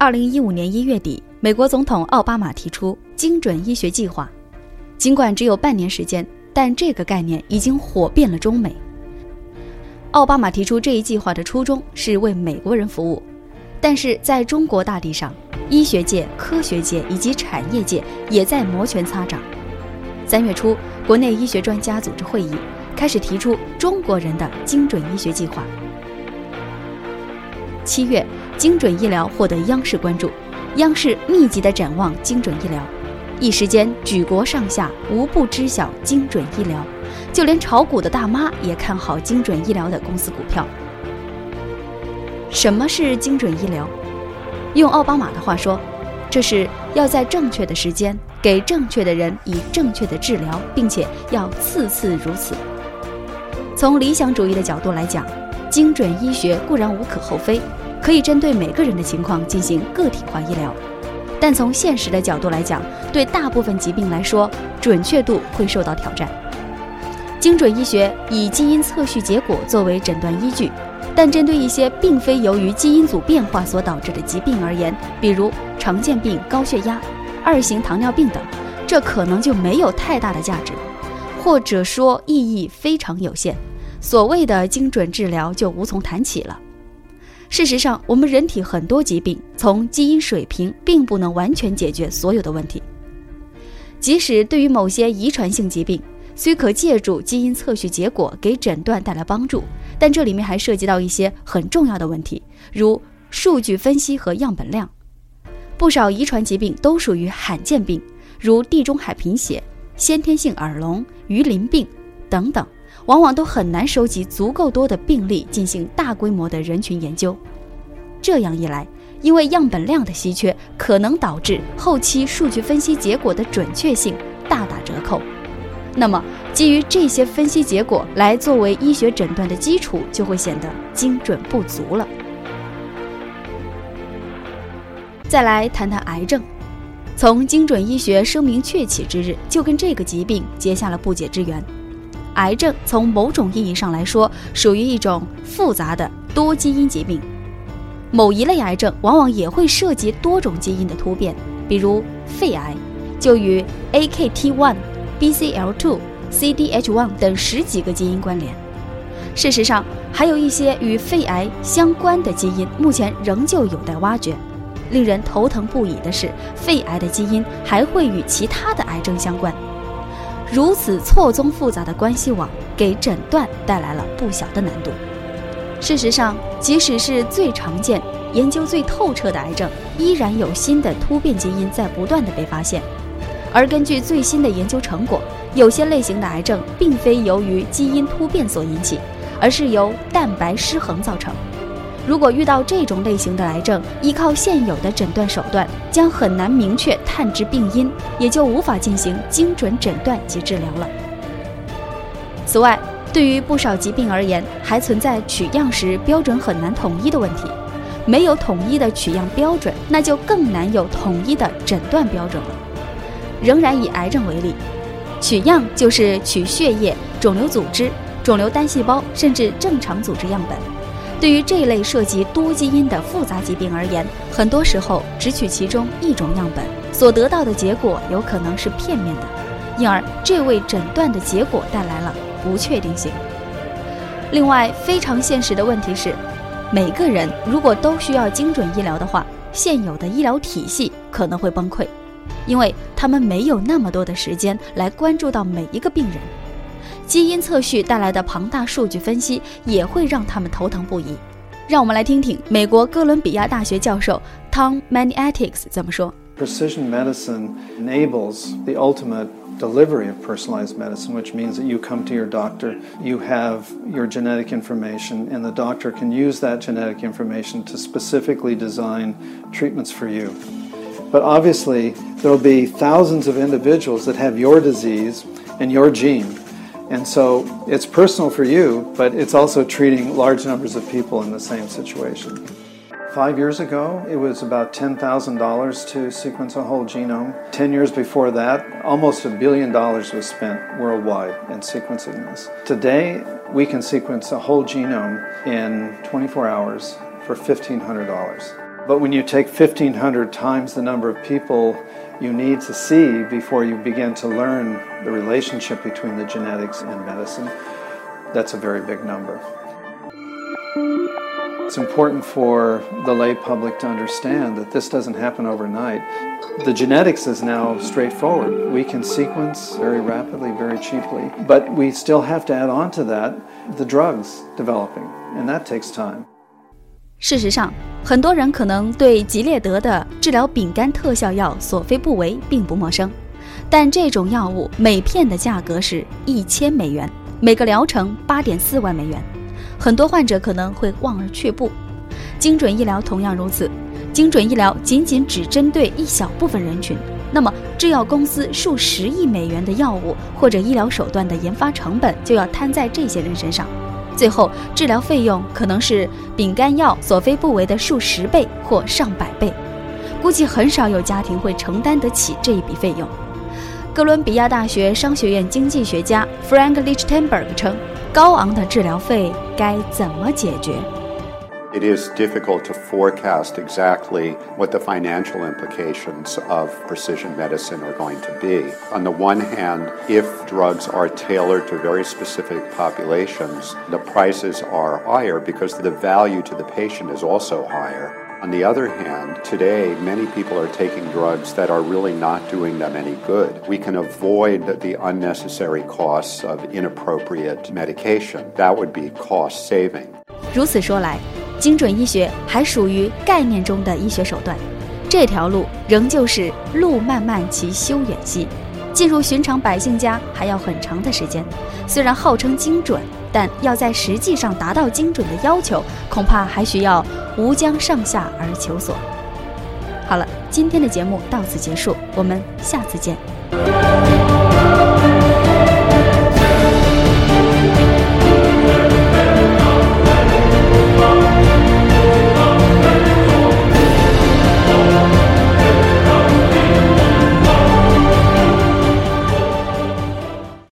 二零一五年一月底，美国总统奥巴马提出精准医学计划，尽管只有半年时间，但这个概念已经火遍了中美。奥巴马提出这一计划的初衷是为美国人服务，但是在中国大地上，医学界、科学界以及产业界也在摩拳擦掌。三月初，国内医学专家组织会议，开始提出中国人的精准医学计划。七月，精准医疗获得央视关注，央视密集的展望精准医疗，一时间举国上下无不知晓精准医疗，就连炒股的大妈也看好精准医疗的公司股票。什么是精准医疗？用奥巴马的话说，这是要在正确的时间给正确的人以正确的治疗，并且要次次如此。从理想主义的角度来讲。精准医学固然无可厚非，可以针对每个人的情况进行个体化医疗，但从现实的角度来讲，对大部分疾病来说，准确度会受到挑战。精准医学以基因测序结果作为诊断依据，但针对一些并非由于基因组变化所导致的疾病而言，比如常见病、高血压、二型糖尿病等，这可能就没有太大的价值，或者说意义非常有限。所谓的精准治疗就无从谈起了。事实上，我们人体很多疾病从基因水平并不能完全解决所有的问题。即使对于某些遗传性疾病，虽可借助基因测序结果给诊断带来帮助，但这里面还涉及到一些很重要的问题，如数据分析和样本量。不少遗传疾病都属于罕见病，如地中海贫血、先天性耳聋、鱼鳞病等等。往往都很难收集足够多的病例进行大规模的人群研究，这样一来，因为样本量的稀缺，可能导致后期数据分析结果的准确性大打折扣。那么，基于这些分析结果来作为医学诊断的基础，就会显得精准不足了。再来谈谈癌症，从精准医学声名鹊起之日，就跟这个疾病结下了不解之缘。癌症从某种意义上来说，属于一种复杂的多基因疾病。某一类癌症往往也会涉及多种基因的突变，比如肺癌，就与 AKT1、BCL2、CDH1 等十几个基因关联。事实上，还有一些与肺癌相关的基因，目前仍旧有待挖掘。令人头疼不已的是，肺癌的基因还会与其他的癌症相关。如此错综复杂的关系网，给诊断带来了不小的难度。事实上，即使是最常见、研究最透彻的癌症，依然有新的突变基因在不断的被发现。而根据最新的研究成果，有些类型的癌症并非由于基因突变所引起，而是由蛋白失衡造成。如果遇到这种类型的癌症，依靠现有的诊断手段，将很难明确探知病因，也就无法进行精准诊断及治疗了。此外，对于不少疾病而言，还存在取样时标准很难统一的问题。没有统一的取样标准，那就更难有统一的诊断标准了。仍然以癌症为例，取样就是取血液、肿瘤组织、肿瘤单细胞，甚至正常组织样本。对于这类涉及多基因的复杂疾病而言，很多时候只取其中一种样本，所得到的结果有可能是片面的，因而这为诊断的结果带来了不确定性。另外，非常现实的问题是，每个人如果都需要精准医疗的话，现有的医疗体系可能会崩溃，因为他们没有那么多的时间来关注到每一个病人。基因测序带来的庞大数据分析也会让他们头疼不已。让我们来听听美国哥伦比亚大学教授 Tom Maniatics 怎么说。Precision medicine enables the ultimate delivery of personalized medicine, which means that you come to your doctor, you have your genetic information, and the doctor can use that genetic information to specifically design treatments for you. But obviously, there will be thousands of individuals that have your disease and your gene. and so it's personal for you, but it's also treating large numbers of people in the same situation. Five years ago, it was about $10,000 to sequence a whole genome. Ten years before that, almost a billion dollars was spent worldwide in sequencing this. Today, we can sequence a whole genome in 24 hours for $1,500. But when you take 1,500 times the number of people you need to see before you begin to learn the relationship between the genetics and medicine, that's a very big number. It's important for the lay public to understand that this doesn't happen overnight. The genetics is now straightforward. We can sequence very rapidly, very cheaply, but we still have to add on to that the drugs developing, and that takes time. 事实上，很多人可能对吉列德的治疗丙肝特效药索菲布韦并不陌生，但这种药物每片的价格是一千美元，每个疗程八点四万美元。很多患者可能会望而却步，精准医疗同样如此。精准医疗仅仅只针对一小部分人群，那么制药公司数十亿美元的药物或者医疗手段的研发成本就要摊在这些人身上，最后治疗费用可能是丙肝药索非布韦的数十倍或上百倍，估计很少有家庭会承担得起这一笔费用。哥伦比亚大学商学院经济学家 Frank Lichtenberg 称。高昂的治疗费该怎么解决 ？It is difficult to forecast exactly what the financial implications of precision medicine are going to be. On the one hand, if drugs are tailored to very specific populations, the prices are higher because the value to the patient is also higher. On the other hand, today many people are taking drugs that are really not doing them any good. We can avoid the unnecessary costs of inappropriate medication. That would be cost saving. 如此说来， 精准医学还属于概念中的医学手段，这条路仍旧是路漫漫其修远兮，进入寻常百姓家还要很长的时间。虽然号称精准。但要在实际上达到精准的要求，恐怕还需要吴江上下而求索。好了，今天的节目到此结束，我们下次见。